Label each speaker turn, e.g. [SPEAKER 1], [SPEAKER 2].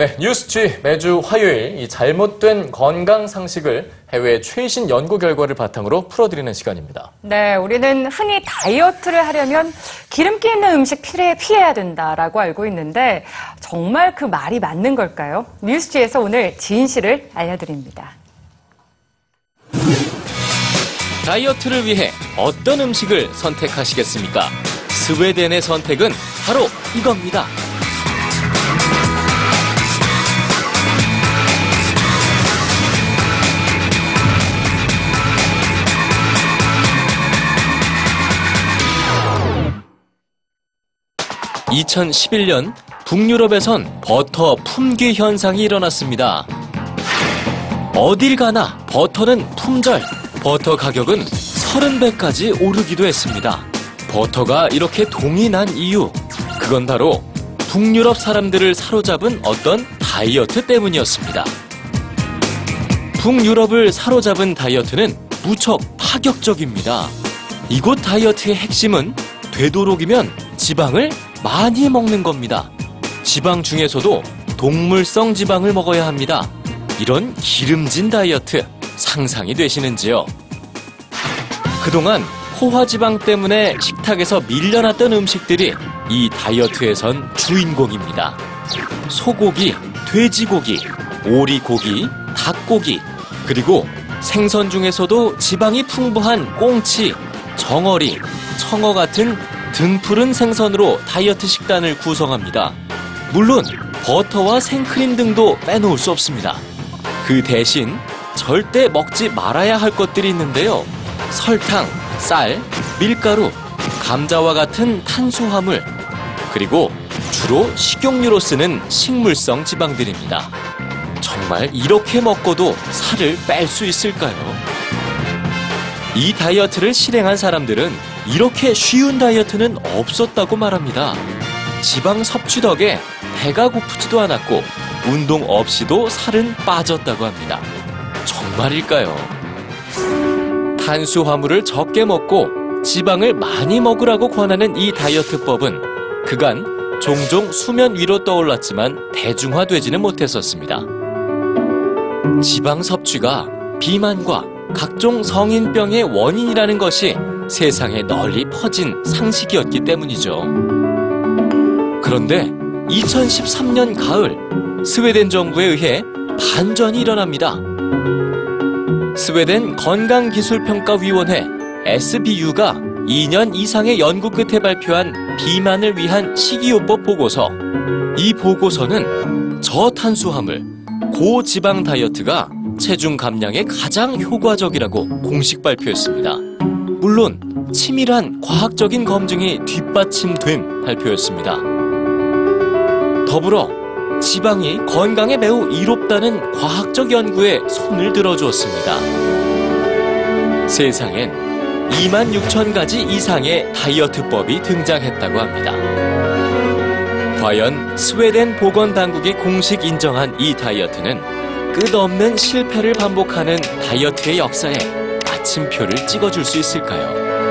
[SPEAKER 1] 네, 뉴스쥐 매주 화요일 이 잘못된 건강 상식을 해외 최신 연구 결과를 바탕으로 풀어드리는 시간입니다.
[SPEAKER 2] 네, 우리는 흔히 다이어트를 하려면 기름기 있는 음식 피해, 피해야 된다라고 알고 있는데 정말 그 말이 맞는 걸까요? 뉴스지에서 오늘 진실을 알려드립니다.
[SPEAKER 1] 다이어트를 위해 어떤 음식을 선택하시겠습니까? 스웨덴의 선택은 바로 이겁니다. (2011년) 북유럽에선 버터 품귀 현상이 일어났습니다. 어딜 가나 버터는 품절, 버터 가격은 30배까지 오르기도 했습니다. 버터가 이렇게 동이 난 이유, 그건 바로 북유럽 사람들을 사로잡은 어떤 다이어트 때문이었습니다. 북유럽을 사로잡은 다이어트는 무척 파격적입니다. 이곳 다이어트의 핵심은 되도록이면 지방을 많이 먹는 겁니다. 지방 중에서도 동물성 지방을 먹어야 합니다. 이런 기름진 다이어트 상상이 되시는지요? 그동안 포화지방 때문에 식탁에서 밀려났던 음식들이 이 다이어트에선 주인공입니다. 소고기, 돼지고기, 오리고기, 닭고기, 그리고 생선 중에서도 지방이 풍부한 꽁치, 정어리, 청어 같은 등푸른 생선으로 다이어트 식단을 구성합니다. 물론 버터와 생크림 등도 빼놓을 수 없습니다. 그 대신 절대 먹지 말아야 할 것들이 있는데요. 설탕, 쌀, 밀가루, 감자와 같은 탄수화물, 그리고 주로 식용유로 쓰는 식물성 지방들입니다. 정말 이렇게 먹고도 살을 뺄 수 있을까요? 이 다이어트를 실행한 사람들은 이렇게 쉬운 다이어트는 없었다고 말합니다. 지방 섭취 덕에 배가 고프지도 않았고 운동 없이도 살은 빠졌다고 합니다. 정말일까요? 탄수화물을 적게 먹고 지방을 많이 먹으라고 권하는 이 다이어트법은 그간 종종 수면 위로 떠올랐지만 대중화되지는 못했었습니다. 지방 섭취가 비만과 각종 성인병의 원인이라는 것이 세상에 널리 퍼진 상식이었기 때문이죠. 그런데 2013년 가을 스웨덴 정부에 의해 반전이 일어납니다. 스웨덴 건강기술평가위원회 SBU가 2년 이상의 연구 끝에 발표한 비만을 위한 식이요법 보고서. 이 보고서는 저탄수화물, 고지방 다이어트가 체중 감량에 가장 효과적이라고 공식 발표했습니다. 물론 치밀한 과학적인 검증이 뒷받침된 발표였습니다. 더불어 지방이 건강에 매우 이롭다는 과학적 연구에 손을 들어주었습니다. 세상엔 2만 6천 가지 이상의 다이어트법이 등장했다고 합니다. 과연 스웨덴 보건당국이 공식 인정한 이 다이어트는 끝없는 실패를 반복하는 다이어트의 역사에 마침표를 찍어줄 수 있을까요?